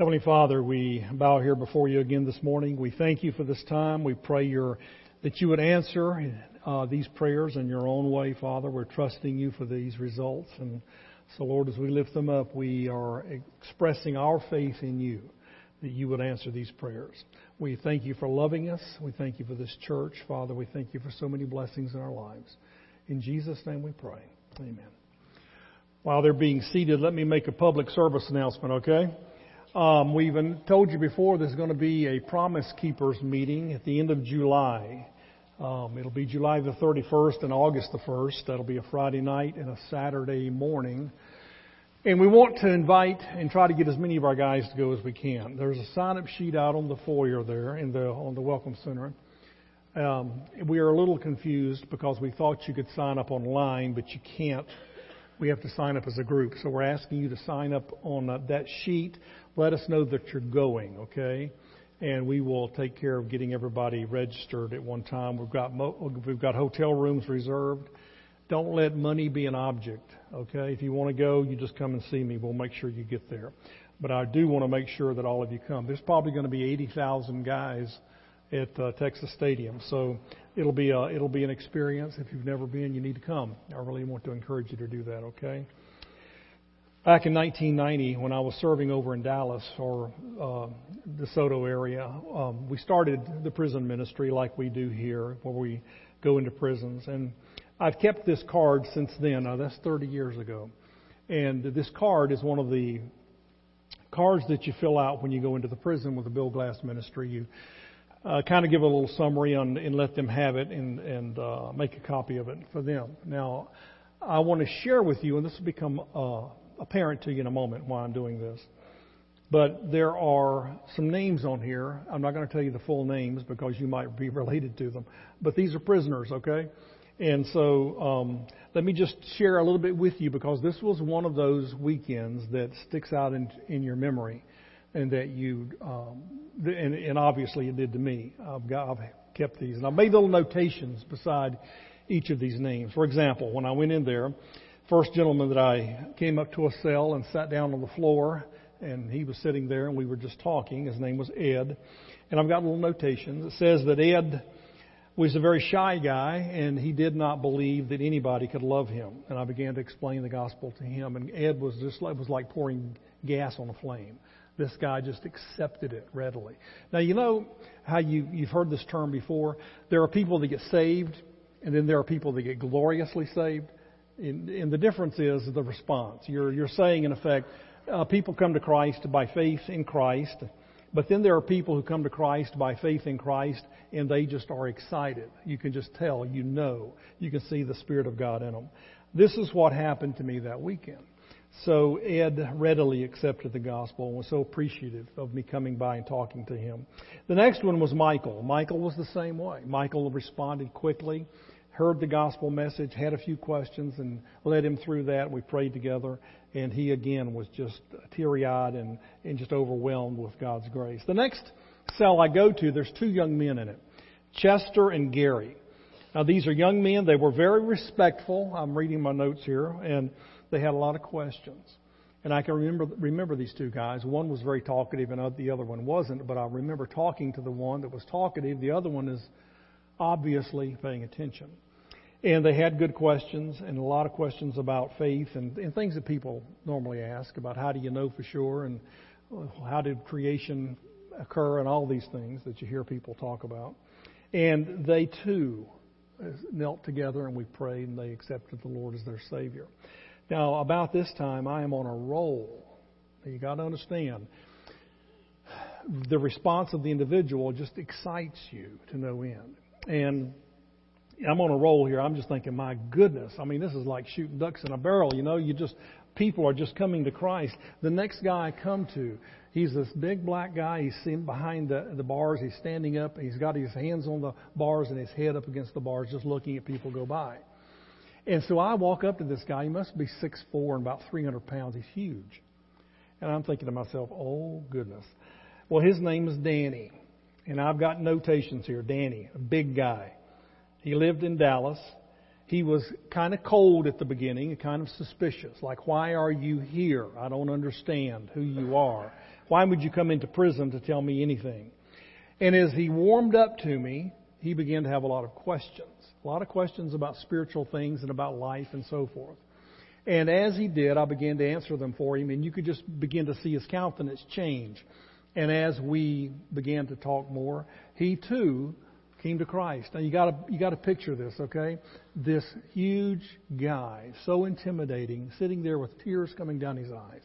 Heavenly Father, we bow here before you again this morning. We thank you for this time. We pray your, that you would answer uh, these prayers in your own way, Father. We're trusting you for these results. And so, Lord, as we lift them up, we are expressing our faith in you that you would answer these prayers. We thank you for loving us. We thank you for this church. Father, we thank you for so many blessings in our lives. In Jesus' name we pray. Amen. While they're being seated, let me make a public service announcement, okay? Um, we've told you before there's going to be a Promise Keepers meeting at the end of July. Um, it'll be July the 31st and August the 1st. That'll be a Friday night and a Saturday morning. And we want to invite and try to get as many of our guys to go as we can. There's a sign-up sheet out on the foyer there in the on the Welcome Center. Um, we are a little confused because we thought you could sign up online, but you can't. We have to sign up as a group. So we're asking you to sign up on uh, that sheet let us know that you're going, okay? And we will take care of getting everybody registered at one time. We've got mo- we've got hotel rooms reserved. Don't let money be an object, okay? If you want to go, you just come and see me. We'll make sure you get there. But I do want to make sure that all of you come. There's probably going to be 80,000 guys at uh, Texas Stadium, so it'll be a, it'll be an experience. If you've never been, you need to come. I really want to encourage you to do that, okay? Back in 1990, when I was serving over in Dallas or uh, DeSoto area, um, we started the prison ministry like we do here, where we go into prisons. And I've kept this card since then. Now, that's 30 years ago. And this card is one of the cards that you fill out when you go into the prison with the Bill Glass Ministry. You uh, kind of give a little summary on, and let them have it and, and uh, make a copy of it for them. Now, I want to share with you, and this will become uh, apparent to you in a moment why I'm doing this. But there are some names on here. I'm not going to tell you the full names because you might be related to them. But these are prisoners, okay? And so um, let me just share a little bit with you because this was one of those weekends that sticks out in, in your memory and that you, um, and, and obviously it did to me. I've, got, I've kept these. And I've made little notations beside each of these names. For example, when I went in there, first gentleman that I came up to a cell and sat down on the floor, and he was sitting there, and we were just talking. His name was Ed. And I've got little notations. It says that Ed was a very shy guy, and he did not believe that anybody could love him. And I began to explain the gospel to him, and Ed was just it was like pouring gas on a flame. This guy just accepted it readily. Now you know how you you've heard this term before. There are people that get saved, and then there are people that get gloriously saved. And, and the difference is the response. You're, you're saying, in effect, uh, people come to Christ by faith in Christ, but then there are people who come to Christ by faith in Christ and they just are excited. You can just tell, you know, you can see the Spirit of God in them. This is what happened to me that weekend. So Ed readily accepted the gospel and was so appreciative of me coming by and talking to him. The next one was Michael. Michael was the same way. Michael responded quickly heard the gospel message, had a few questions, and led him through that. We prayed together, and he again was just teary eyed and, and just overwhelmed with God's grace. The next cell I go to, there's two young men in it Chester and Gary. Now, these are young men. They were very respectful. I'm reading my notes here, and they had a lot of questions. And I can remember remember these two guys. One was very talkative, and the other one wasn't. But I remember talking to the one that was talkative. The other one is obviously paying attention. And they had good questions and a lot of questions about faith and, and things that people normally ask about how do you know for sure and uh, how did creation occur and all these things that you hear people talk about. And they too uh, knelt together and we prayed and they accepted the Lord as their Savior. Now, about this time, I am on a roll. You got to understand, the response of the individual just excites you to no end. And I'm on a roll here. I'm just thinking, my goodness. I mean, this is like shooting ducks in a barrel. You know, you just people are just coming to Christ. The next guy I come to, he's this big black guy. He's sitting behind the, the bars. He's standing up. He's got his hands on the bars and his head up against the bars, just looking at people go by. And so I walk up to this guy. He must be six four and about 300 pounds. He's huge. And I'm thinking to myself, oh goodness. Well, his name is Danny. And I've got notations here. Danny, a big guy. He lived in Dallas. he was kind of cold at the beginning kind of suspicious. Like, why are you here? I don't understand who you are. Why would you come into prison to tell me anything? And as he warmed up to me, he began to have a lot of questions. A lot of questions about spiritual things and about life and so forth. And as he did, I began to answer them for him, and you could just begin to see his countenance change. And as we began to talk more, he too came to Christ. Now you got to you got to picture this, okay? This huge guy, so intimidating, sitting there with tears coming down his eyes,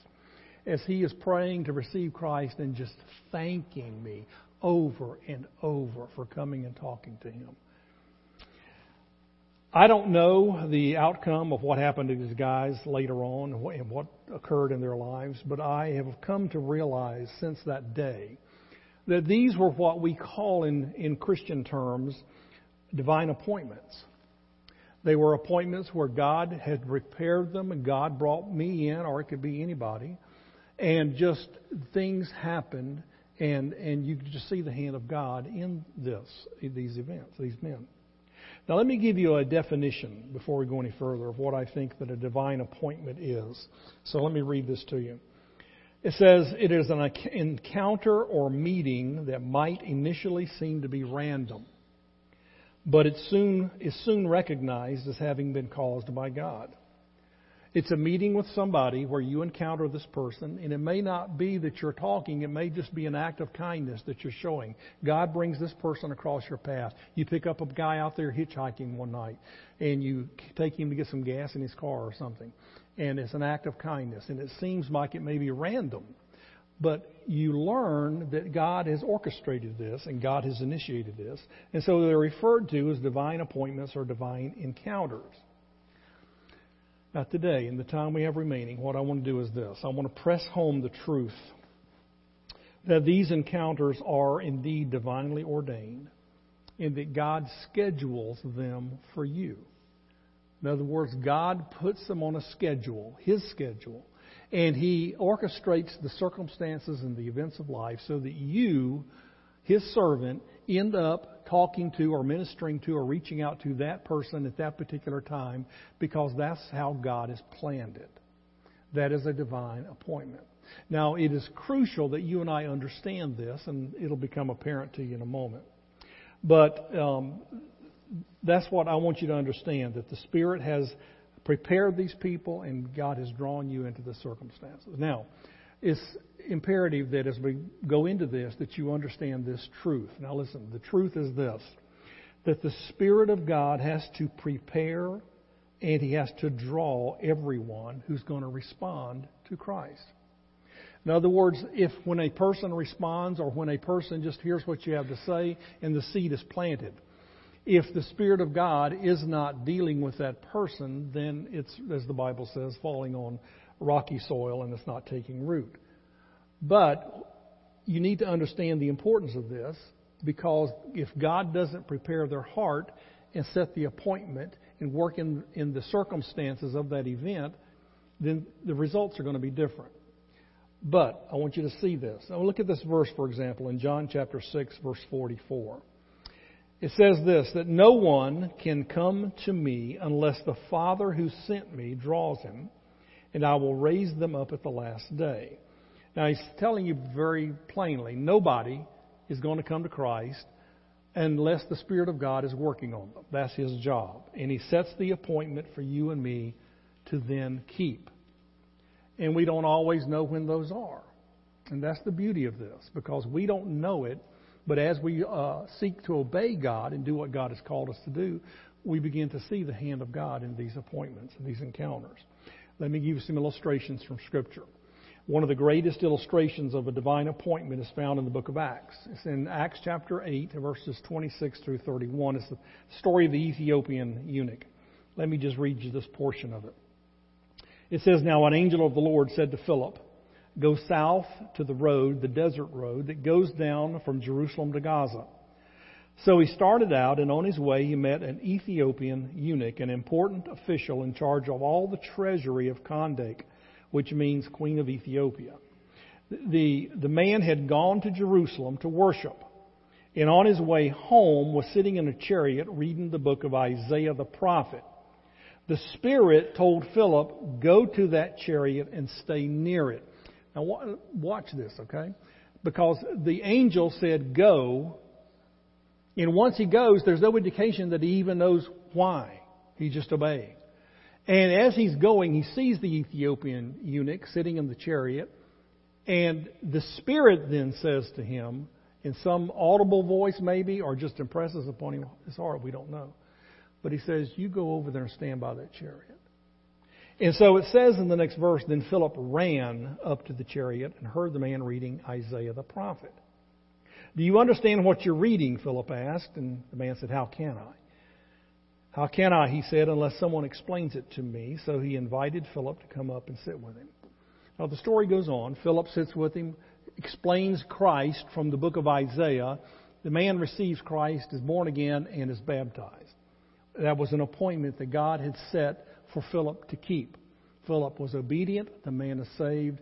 as he is praying to receive Christ and just thanking me over and over for coming and talking to him. I don't know the outcome of what happened to these guys later on and what occurred in their lives, but I have come to realize since that day that these were what we call in, in Christian terms divine appointments. They were appointments where God had prepared them and God brought me in, or it could be anybody, and just things happened, and, and you could just see the hand of God in this, in these events, these men. Now, let me give you a definition before we go any further of what I think that a divine appointment is. So let me read this to you. It says it is an encounter or meeting that might initially seem to be random, but it soon is soon recognized as having been caused by God. It's a meeting with somebody where you encounter this person, and it may not be that you're talking, it may just be an act of kindness that you're showing. God brings this person across your path. You pick up a guy out there hitchhiking one night, and you take him to get some gas in his car or something and it's an act of kindness. And it seems like it may be random, but you learn that God has orchestrated this and God has initiated this. And so they're referred to as divine appointments or divine encounters. Now, today, in the time we have remaining, what I want to do is this I want to press home the truth that these encounters are indeed divinely ordained and that God schedules them for you. In other words, God puts them on a schedule, His schedule, and He orchestrates the circumstances and the events of life so that you, His servant, end up talking to or ministering to or reaching out to that person at that particular time because that's how God has planned it. That is a divine appointment. Now, it is crucial that you and I understand this, and it'll become apparent to you in a moment. But um, that's what I want you to understand that the Spirit has prepared these people and God has drawn you into the circumstances. Now, it's imperative that as we go into this that you understand this truth. Now listen, the truth is this that the Spirit of God has to prepare and He has to draw everyone who's going to respond to Christ. In other words, if when a person responds or when a person just hears what you have to say and the seed is planted, if the Spirit of God is not dealing with that person, then it's, as the Bible says, falling on rocky soil and it's not taking root. But you need to understand the importance of this because if God doesn't prepare their heart and set the appointment and work in, in the circumstances of that event, then the results are going to be different. But I want you to see this. Now look at this verse, for example, in John chapter 6, verse 44. It says this that no one can come to me unless the Father who sent me draws him, and I will raise them up at the last day. Now, he's telling you very plainly nobody is going to come to Christ unless the Spirit of God is working on them. That's his job. And he sets the appointment for you and me to then keep. And we don't always know when those are. And that's the beauty of this, because we don't know it but as we uh, seek to obey God and do what God has called us to do, we begin to see the hand of God in these appointments and these encounters. Let me give you some illustrations from Scripture. One of the greatest illustrations of a divine appointment is found in the book of Acts. It's in Acts chapter 8, verses 26 through 31. It's the story of the Ethiopian eunuch. Let me just read you this portion of it. It says, Now an angel of the Lord said to Philip, go south to the road, the desert road, that goes down from Jerusalem to Gaza. So he started out, and on his way he met an Ethiopian eunuch, an important official in charge of all the treasury of Kandake, which means Queen of Ethiopia. The, the man had gone to Jerusalem to worship, and on his way home was sitting in a chariot reading the book of Isaiah the prophet. The Spirit told Philip, Go to that chariot and stay near it. Now, watch this, okay? Because the angel said, Go. And once he goes, there's no indication that he even knows why. He's just obeying. And as he's going, he sees the Ethiopian eunuch sitting in the chariot. And the Spirit then says to him, in some audible voice maybe, or just impresses upon him his heart, we don't know. But he says, You go over there and stand by that chariot. And so it says in the next verse, Then Philip ran up to the chariot and heard the man reading Isaiah the prophet. Do you understand what you're reading? Philip asked. And the man said, How can I? How can I, he said, unless someone explains it to me? So he invited Philip to come up and sit with him. Now the story goes on. Philip sits with him, explains Christ from the book of Isaiah. The man receives Christ, is born again, and is baptized. That was an appointment that God had set for Philip to keep. Philip was obedient, the man is saved,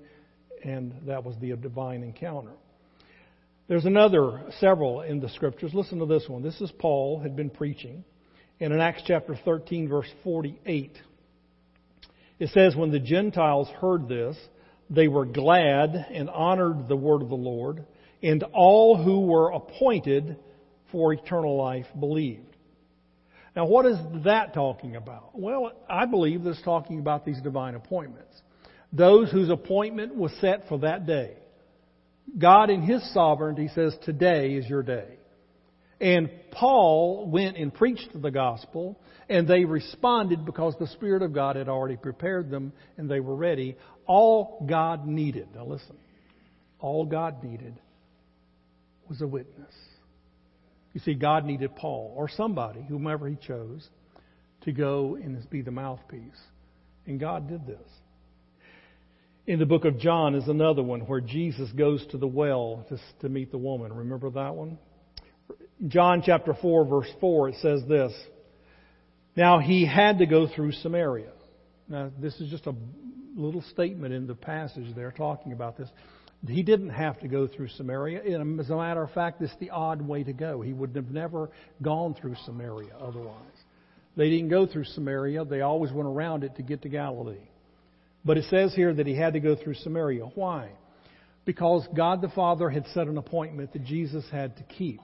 and that was the divine encounter. There's another, several in the scriptures. Listen to this one. This is Paul had been preaching. And in Acts chapter 13, verse 48, it says, When the Gentiles heard this, they were glad and honored the word of the Lord, and all who were appointed for eternal life believed. Now, what is that talking about? Well, I believe this is talking about these divine appointments. Those whose appointment was set for that day. God, in His sovereignty, says, Today is your day. And Paul went and preached the gospel, and they responded because the Spirit of God had already prepared them and they were ready. All God needed, now listen, all God needed was a witness. You see, God needed Paul or somebody, whomever he chose, to go and be the mouthpiece. And God did this. In the book of John is another one where Jesus goes to the well to, to meet the woman. Remember that one? John chapter 4, verse 4, it says this Now he had to go through Samaria. Now, this is just a little statement in the passage there talking about this. He didn't have to go through Samaria. As a matter of fact, it's the odd way to go. He would have never gone through Samaria otherwise. They didn't go through Samaria. They always went around it to get to Galilee. But it says here that he had to go through Samaria. Why? Because God the Father had set an appointment that Jesus had to keep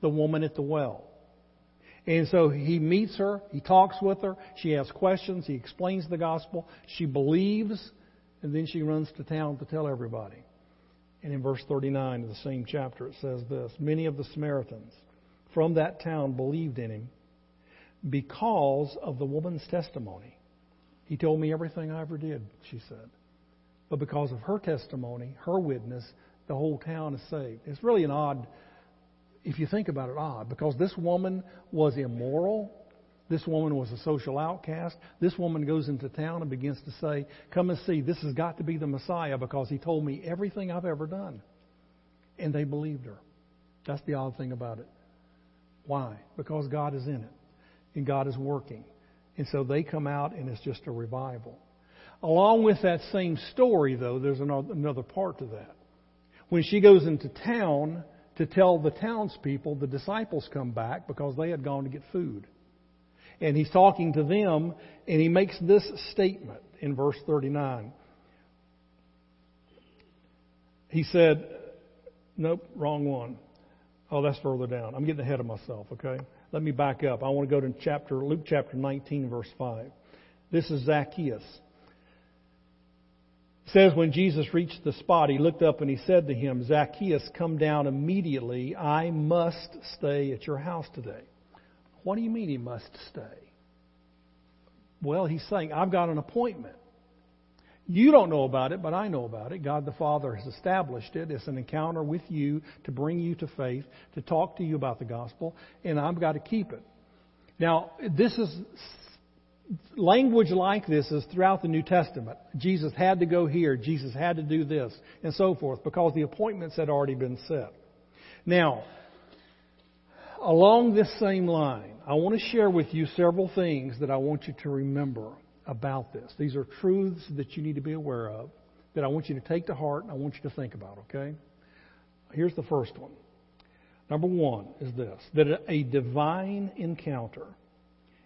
the woman at the well. And so he meets her, he talks with her, she asks questions, he explains the gospel, she believes, and then she runs to town to tell everybody. And in verse 39 of the same chapter, it says this Many of the Samaritans from that town believed in him because of the woman's testimony. He told me everything I ever did, she said. But because of her testimony, her witness, the whole town is saved. It's really an odd, if you think about it, odd, because this woman was immoral. This woman was a social outcast. This woman goes into town and begins to say, Come and see, this has got to be the Messiah because he told me everything I've ever done. And they believed her. That's the odd thing about it. Why? Because God is in it and God is working. And so they come out and it's just a revival. Along with that same story, though, there's another part to that. When she goes into town to tell the townspeople, the disciples come back because they had gone to get food and he's talking to them, and he makes this statement in verse 39. He said, Nope, wrong one. Oh, that's further down. I'm getting ahead of myself, okay? Let me back up. I want to go to chapter Luke chapter 19 verse 5. This is Zacchaeus. It says when Jesus reached the spot, he looked up and he said to him, Zacchaeus, come down immediately. I must stay at your house today. What do you mean he must stay? Well, he's saying, I've got an appointment. You don't know about it, but I know about it. God the Father has established it. It's an encounter with you to bring you to faith, to talk to you about the gospel, and I've got to keep it. Now, this is language like this is throughout the New Testament. Jesus had to go here, Jesus had to do this, and so forth, because the appointments had already been set. Now, along this same line, I want to share with you several things that I want you to remember about this. These are truths that you need to be aware of, that I want you to take to heart and I want you to think about, okay? Here's the first one. Number one is this that a divine encounter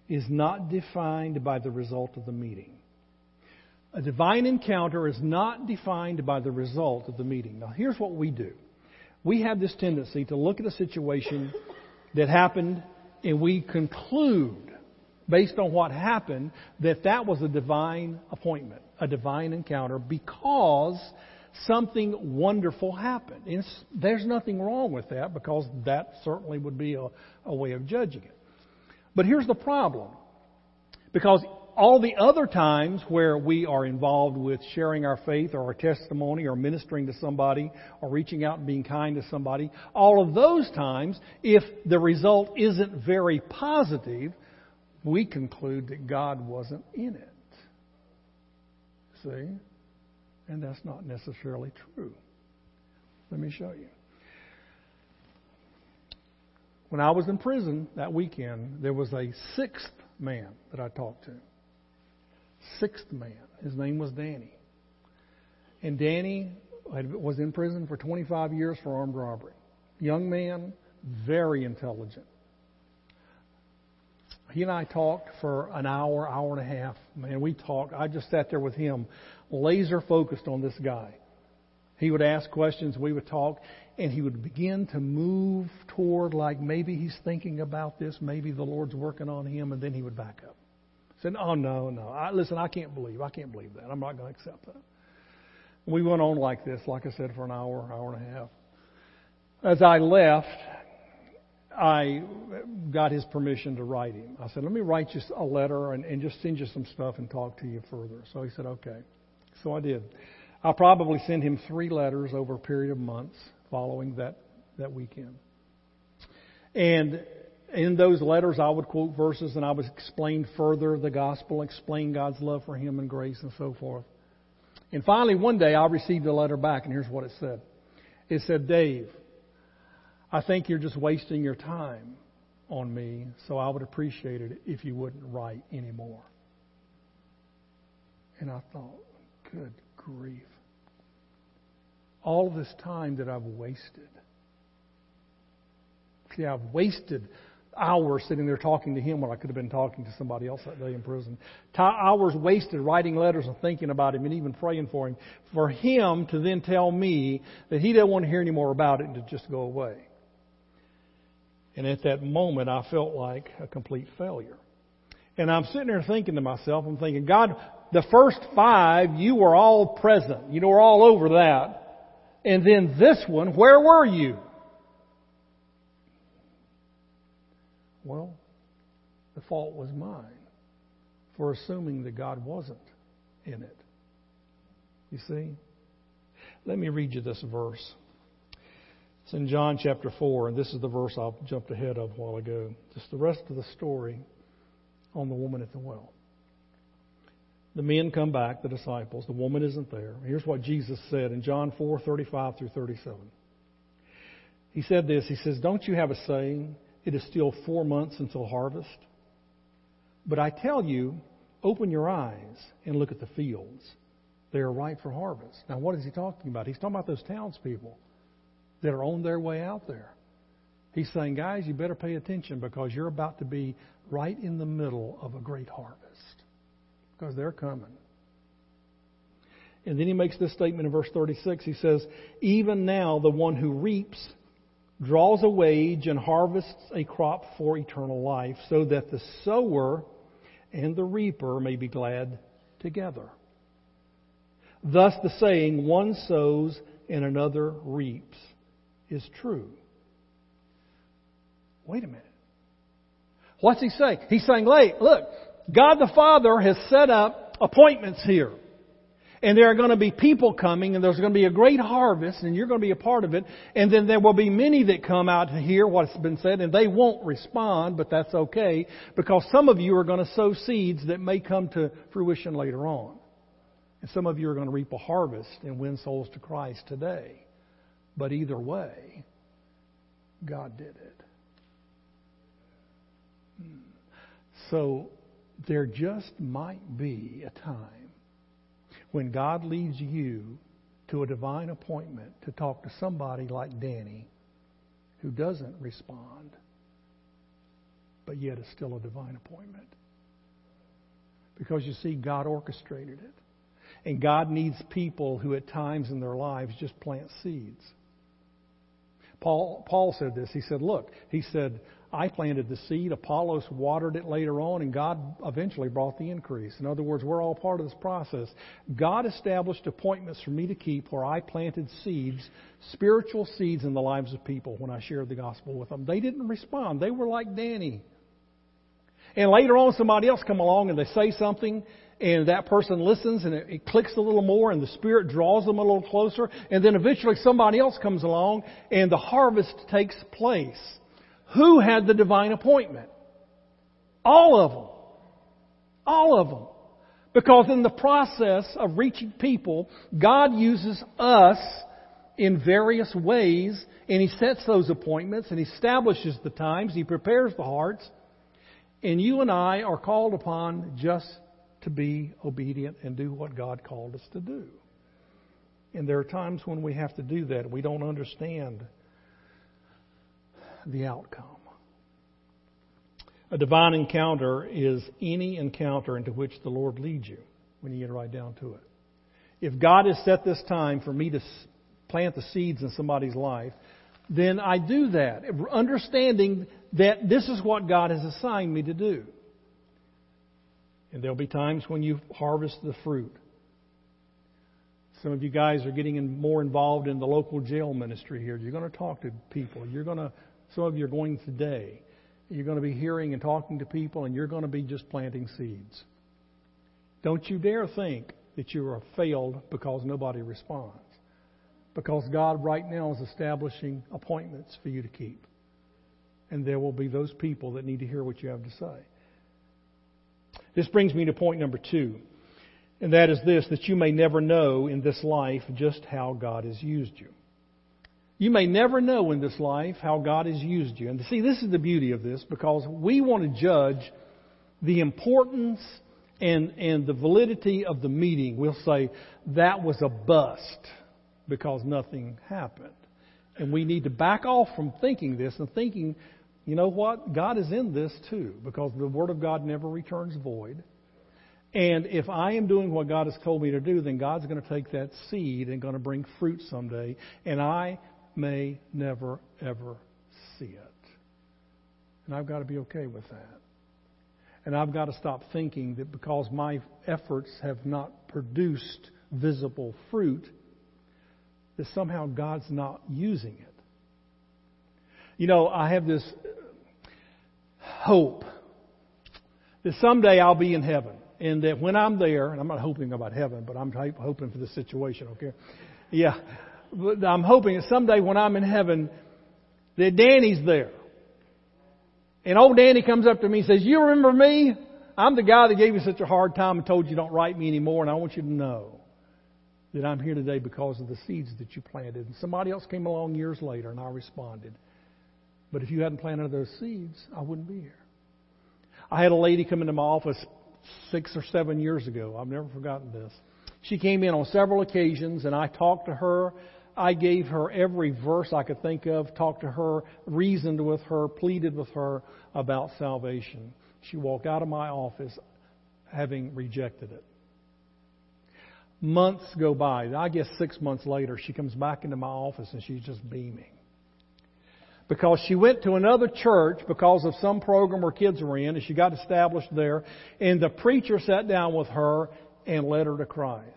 is not defined by the result of the meeting. A divine encounter is not defined by the result of the meeting. Now, here's what we do. We have this tendency to look at a situation that happened and we conclude, based on what happened, that that was a divine appointment, a divine encounter, because something wonderful happened. And there's nothing wrong with that because that certainly would be a, a way of judging it. But here's the problem. Because all the other times where we are involved with sharing our faith or our testimony or ministering to somebody or reaching out and being kind to somebody, all of those times, if the result isn't very positive, we conclude that God wasn't in it. See? And that's not necessarily true. Let me show you. When I was in prison that weekend, there was a sixth man that I talked to sixth man. His name was Danny. And Danny was in prison for 25 years for armed robbery. Young man, very intelligent. He and I talked for an hour, hour and a half. Man, we talked. I just sat there with him, laser focused on this guy. He would ask questions, we would talk, and he would begin to move toward like maybe he's thinking about this, maybe the Lord's working on him, and then he would back up. Said, oh, no, no. I, listen, I can't believe. I can't believe that. I'm not going to accept that. We went on like this, like I said, for an hour, hour and a half. As I left, I got his permission to write him. I said, let me write you a letter and, and just send you some stuff and talk to you further. So he said, okay. So I did. I'll probably sent him three letters over a period of months following that, that weekend. And in those letters, I would quote verses and I would explain further the gospel, explain God's love for him and grace and so forth. And finally, one day I received a letter back, and here's what it said. It said, Dave, I think you're just wasting your time on me, so I would appreciate it if you wouldn't write anymore. And I thought, good grief. All this time that I've wasted. See, I've wasted hours sitting there talking to him when I could have been talking to somebody else that day in prison. hours wasted writing letters and thinking about him and even praying for him. For him to then tell me that he didn't want to hear any more about it and to just go away. And at that moment, I felt like a complete failure. And I'm sitting there thinking to myself, I'm thinking, God, the first five, you were all present. You were all over that. And then this one, where were you? Well, the fault was mine for assuming that God wasn't in it. You see? Let me read you this verse. It's in John chapter 4, and this is the verse I jumped ahead of a while ago. Just the rest of the story on the woman at the well. The men come back, the disciples. The woman isn't there. Here's what Jesus said in John 4 35 through 37. He said this He says, Don't you have a saying? It is still four months until harvest. But I tell you, open your eyes and look at the fields. They are ripe for harvest. Now, what is he talking about? He's talking about those townspeople that are on their way out there. He's saying, guys, you better pay attention because you're about to be right in the middle of a great harvest because they're coming. And then he makes this statement in verse 36. He says, Even now, the one who reaps draws a wage and harvests a crop for eternal life, so that the sower and the reaper may be glad together. Thus, the saying, one sows and another reaps, is true. Wait a minute. What's he saying? He's saying, look, God the Father has set up appointments here. And there are going to be people coming, and there's going to be a great harvest, and you're going to be a part of it. And then there will be many that come out to hear what's been said, and they won't respond, but that's okay, because some of you are going to sow seeds that may come to fruition later on. And some of you are going to reap a harvest and win souls to Christ today. But either way, God did it. Hmm. So there just might be a time when God leads you to a divine appointment to talk to somebody like Danny who doesn't respond, but yet is still a divine appointment. Because you see, God orchestrated it. And God needs people who at times in their lives just plant seeds. Paul, Paul said this. He said, Look, he said, I planted the seed, Apollos watered it later on, and God eventually brought the increase. In other words, we're all part of this process. God established appointments for me to keep where I planted seeds, spiritual seeds in the lives of people when I shared the gospel with them. They didn't respond. They were like Danny. And later on, somebody else come along and they say something, and that person listens, and it, it clicks a little more, and the Spirit draws them a little closer, and then eventually somebody else comes along, and the harvest takes place. Who had the divine appointment? All of them. All of them. Because in the process of reaching people, God uses us in various ways, and He sets those appointments, and He establishes the times, He prepares the hearts, and you and I are called upon just to be obedient and do what God called us to do. And there are times when we have to do that. We don't understand the outcome. A divine encounter is any encounter into which the Lord leads you when you get right down to it. If God has set this time for me to plant the seeds in somebody's life, then I do that, understanding that this is what God has assigned me to do. And there'll be times when you harvest the fruit. Some of you guys are getting in more involved in the local jail ministry here. You're going to talk to people. You're going to some of you are going today. You're going to be hearing and talking to people, and you're going to be just planting seeds. Don't you dare think that you are failed because nobody responds. Because God right now is establishing appointments for you to keep. And there will be those people that need to hear what you have to say. This brings me to point number two, and that is this that you may never know in this life just how God has used you. You may never know in this life how God has used you. And see, this is the beauty of this because we want to judge the importance and, and the validity of the meeting. We'll say that was a bust because nothing happened. And we need to back off from thinking this and thinking, you know what? God is in this too because the Word of God never returns void. And if I am doing what God has told me to do, then God's going to take that seed and going to bring fruit someday. And I may never, ever see it. And I've got to be okay with that. And I've got to stop thinking that because my efforts have not produced visible fruit, that somehow God's not using it. You know, I have this hope that someday I'll be in heaven. And that when I'm there, and I'm not hoping about heaven, but I'm hoping for the situation, okay? Yeah. I'm hoping that someday when I'm in heaven, that Danny's there. And old Danny comes up to me and says, You remember me? I'm the guy that gave you such a hard time and told you don't write me anymore, and I want you to know that I'm here today because of the seeds that you planted. And somebody else came along years later, and I responded. But if you hadn't planted those seeds, I wouldn't be here. I had a lady come into my office six or seven years ago. I've never forgotten this. She came in on several occasions, and I talked to her I gave her every verse I could think of, talked to her, reasoned with her, pleaded with her about salvation. She walked out of my office having rejected it. Months go by. I guess six months later, she comes back into my office and she's just beaming. Because she went to another church because of some program her kids were in, and she got established there, and the preacher sat down with her and led her to Christ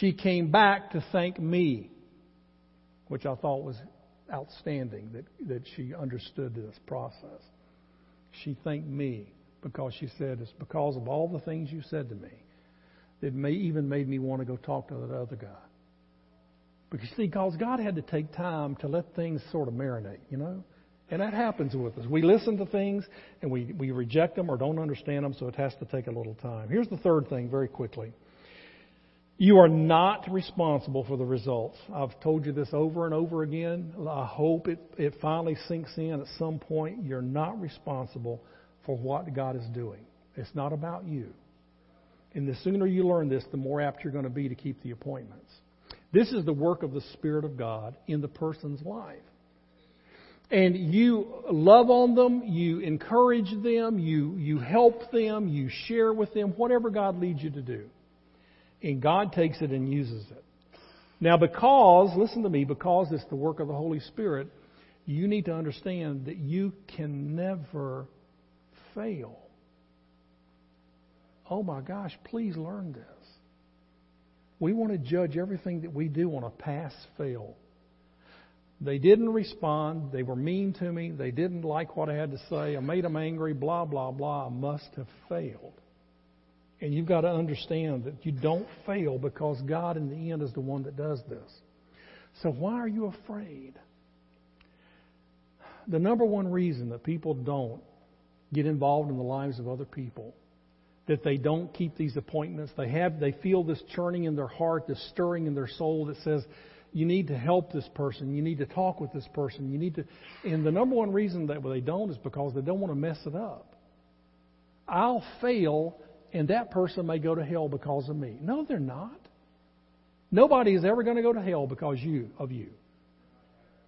she came back to thank me, which I thought was outstanding that, that she understood this process. She thanked me because she said, It's because of all the things you said to me that may even made me want to go talk to that other guy. Because see, because God had to take time to let things sort of marinate, you know? And that happens with us. We listen to things and we, we reject them or don't understand them, so it has to take a little time. Here's the third thing, very quickly. You are not responsible for the results. I've told you this over and over again. I hope it, it finally sinks in at some point. You're not responsible for what God is doing. It's not about you. And the sooner you learn this, the more apt you're going to be to keep the appointments. This is the work of the Spirit of God in the person's life. and you love on them, you encourage them, you, you help them, you share with them, whatever God leads you to do. And God takes it and uses it. Now, because, listen to me, because it's the work of the Holy Spirit, you need to understand that you can never fail. Oh my gosh, please learn this. We want to judge everything that we do on a pass fail. They didn't respond. They were mean to me. They didn't like what I had to say. I made them angry, blah, blah, blah. I must have failed. And you've got to understand that you don't fail because God, in the end, is the one that does this. So why are you afraid? The number one reason that people don't get involved in the lives of other people, that they don't keep these appointments, they have they feel this churning in their heart, this stirring in their soul that says, you need to help this person, you need to talk with this person, you need to and the number one reason that they don't is because they don't want to mess it up. I'll fail and that person may go to hell because of me. No, they're not. Nobody is ever going to go to hell because you of you.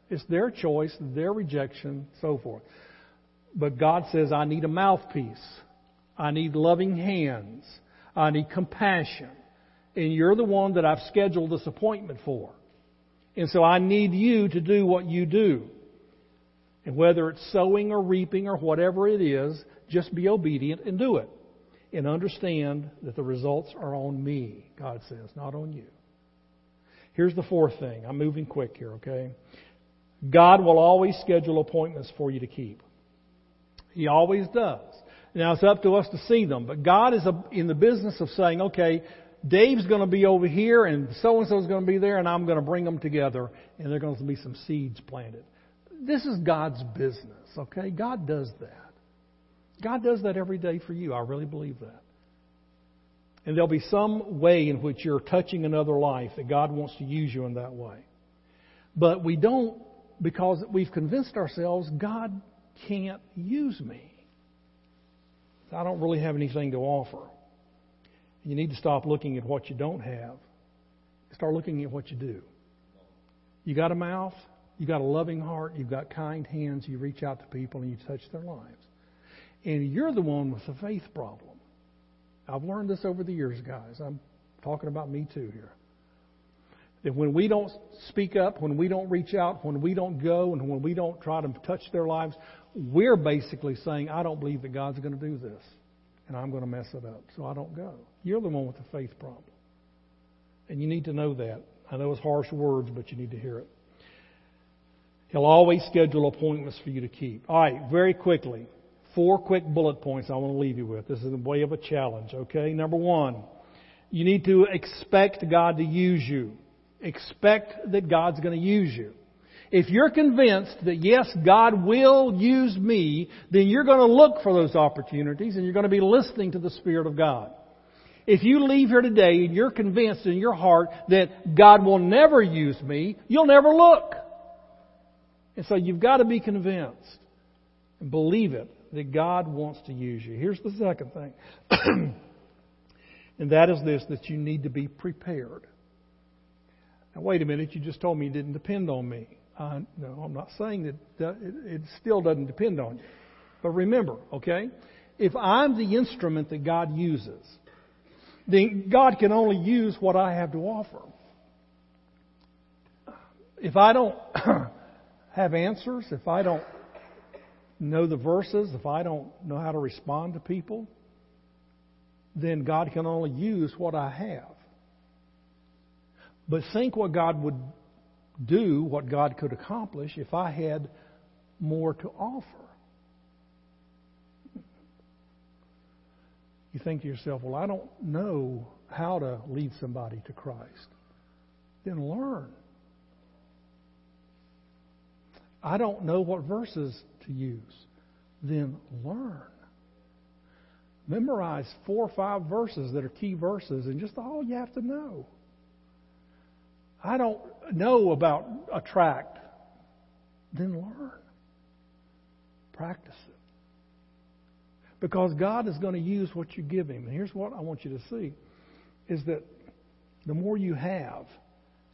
It's their choice, their rejection, so forth. But God says, I need a mouthpiece. I need loving hands. I need compassion. And you're the one that I've scheduled this appointment for. And so I need you to do what you do. And whether it's sowing or reaping or whatever it is, just be obedient and do it. And understand that the results are on me, God says, not on you. Here's the fourth thing. I'm moving quick here, okay? God will always schedule appointments for you to keep. He always does. Now it's up to us to see them, but God is in the business of saying, okay, Dave's going to be over here and so and so is going to be there and I'm going to bring them together and there are going to be some seeds planted. This is God's business, okay? God does that. God does that every day for you. I really believe that. And there'll be some way in which you're touching another life that God wants to use you in that way. But we don't because we've convinced ourselves God can't use me. I don't really have anything to offer. You need to stop looking at what you don't have. Start looking at what you do. You got a mouth, you got a loving heart, you've got kind hands, you reach out to people and you touch their lives. And you're the one with the faith problem. I've learned this over the years, guys. I'm talking about me too here. That when we don't speak up, when we don't reach out, when we don't go, and when we don't try to touch their lives, we're basically saying, I don't believe that God's going to do this. And I'm going to mess it up. So I don't go. You're the one with the faith problem. And you need to know that. I know it's harsh words, but you need to hear it. He'll always schedule appointments for you to keep. All right, very quickly. Four quick bullet points I want to leave you with. This is a way of a challenge, okay? Number one, you need to expect God to use you. Expect that God's going to use you. If you're convinced that yes, God will use me, then you're going to look for those opportunities and you're going to be listening to the Spirit of God. If you leave here today and you're convinced in your heart that God will never use me, you'll never look. And so you've got to be convinced and believe it that God wants to use you. Here's the second thing. and that is this that you need to be prepared. Now, wait a minute, you just told me you didn't depend on me. No, I'm not saying that it, it still doesn't depend on you. But remember, okay, if I'm the instrument that God uses, then God can only use what I have to offer. If I don't have answers, if I don't know the verses, if I don't know how to respond to people, then God can only use what I have. But think what God would do, what God could accomplish if I had more to offer. You think to yourself, well, I don't know how to lead somebody to Christ. Then learn. I don't know what verses to use. Then learn. Memorize four or five verses that are key verses and just all you have to know. I don't know about a tract, then learn. Practice it. Because God is going to use what you give Him. And here's what I want you to see is that the more you have,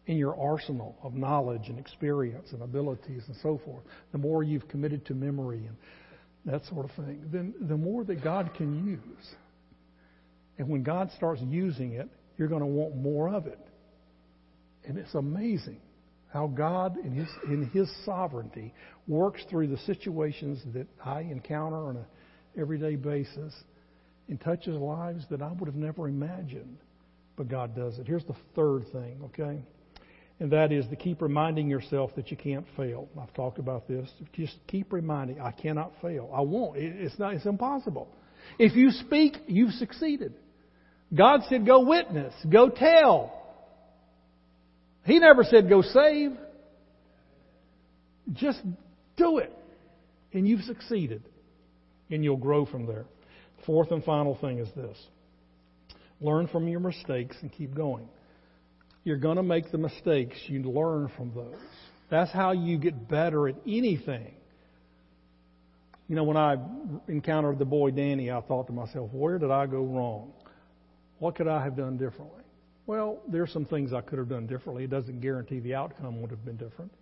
in your arsenal of knowledge and experience and abilities and so forth, the more you've committed to memory and that sort of thing, then the more that God can use. And when God starts using it, you're going to want more of it. And it's amazing how God, in His, in His sovereignty, works through the situations that I encounter on an everyday basis and touches lives that I would have never imagined. But God does it. Here's the third thing, okay? And that is to keep reminding yourself that you can't fail. I've talked about this. Just keep reminding, I cannot fail. I won't. It's not. It's impossible. If you speak, you've succeeded. God said, "Go witness, go tell." He never said, "Go save." Just do it, and you've succeeded, and you'll grow from there. Fourth and final thing is this: learn from your mistakes and keep going. You're going to make the mistakes. You learn from those. That's how you get better at anything. You know, when I encountered the boy Danny, I thought to myself, where did I go wrong? What could I have done differently? Well, there's some things I could have done differently. It doesn't guarantee the outcome would have been different.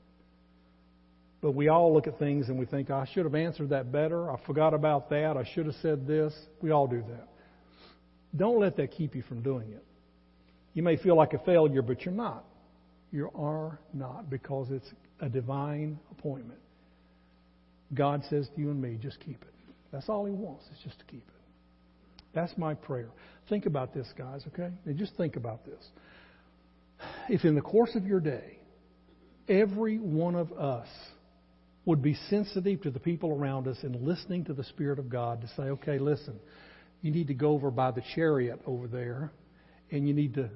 But we all look at things and we think, I should have answered that better. I forgot about that. I should have said this. We all do that. Don't let that keep you from doing it. You may feel like a failure, but you're not. You are not because it's a divine appointment. God says to you and me, just keep it. That's all He wants, is just to keep it. That's my prayer. Think about this, guys, okay? And just think about this. If in the course of your day, every one of us would be sensitive to the people around us and listening to the Spirit of God to say, okay, listen, you need to go over by the chariot over there and you need to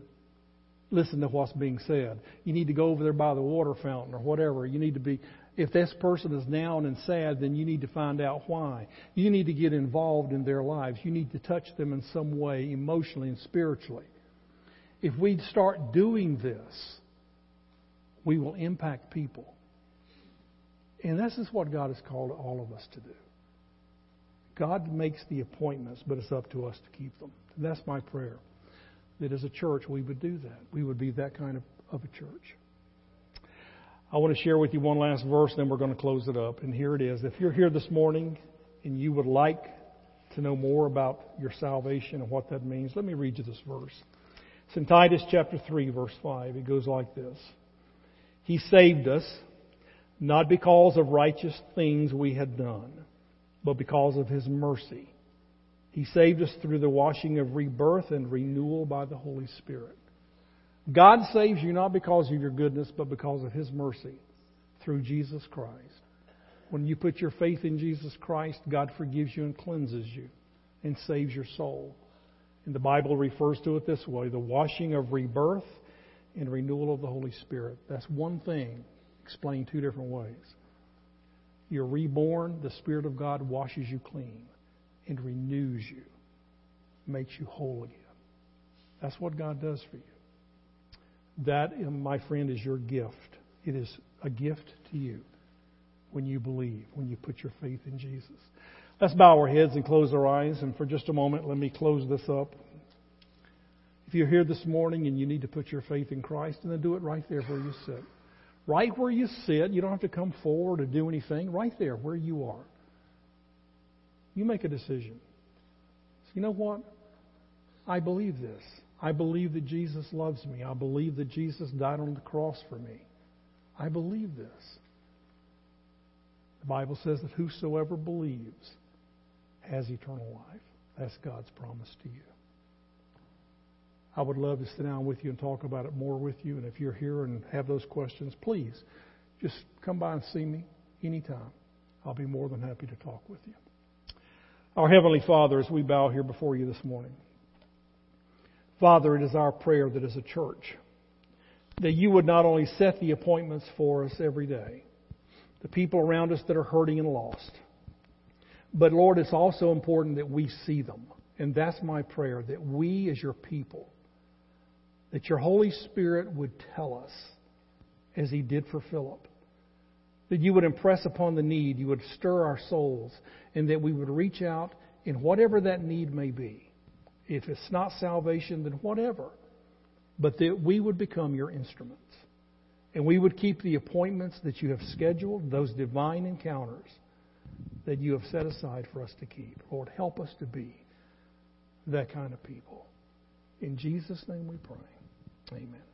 listen to what's being said. You need to go over there by the water fountain or whatever. You need to be, if this person is down and sad, then you need to find out why. You need to get involved in their lives. You need to touch them in some way, emotionally and spiritually. If we start doing this, we will impact people. And this is what God has called all of us to do. God makes the appointments, but it's up to us to keep them. That's my prayer that as a church we would do that. We would be that kind of, of a church. I want to share with you one last verse, then we're going to close it up. And here it is. If you're here this morning and you would like to know more about your salvation and what that means, let me read you this verse. It's in Titus chapter 3, verse 5. It goes like this He saved us, not because of righteous things we had done, but because of His mercy he saved us through the washing of rebirth and renewal by the Holy Spirit. God saves you not because of your goodness, but because of His mercy through Jesus Christ. When you put your faith in Jesus Christ, God forgives you and cleanses you and saves your soul. And the Bible refers to it this way the washing of rebirth and renewal of the Holy Spirit. That's one thing explained two different ways. You're reborn, the Spirit of God washes you clean and renews you, makes you whole again. That's what God does for you. That, my friend, is your gift. It is a gift to you when you believe, when you put your faith in Jesus. Let's bow our heads and close our eyes. And for just a moment, let me close this up. If you're here this morning and you need to put your faith in Christ, then do it right there where you sit. Right where you sit. You don't have to come forward or do anything. Right there where you are. You make a decision. you know what? I believe this. I believe that Jesus loves me. I believe that Jesus died on the cross for me. I believe this. The Bible says that whosoever believes has eternal life. That's God's promise to you. I would love to sit down with you and talk about it more with you. And if you're here and have those questions, please just come by and see me anytime. I'll be more than happy to talk with you. Our Heavenly Father, as we bow here before you this morning, Father, it is our prayer that as a church, that you would not only set the appointments for us every day, the people around us that are hurting and lost, but Lord, it's also important that we see them. And that's my prayer, that we as your people, that your Holy Spirit would tell us, as he did for Philip, that you would impress upon the need, you would stir our souls, and that we would reach out in whatever that need may be. If it's not salvation, then whatever. But that we would become your instruments. And we would keep the appointments that you have scheduled, those divine encounters that you have set aside for us to keep. Lord, help us to be that kind of people. In Jesus' name we pray. Amen.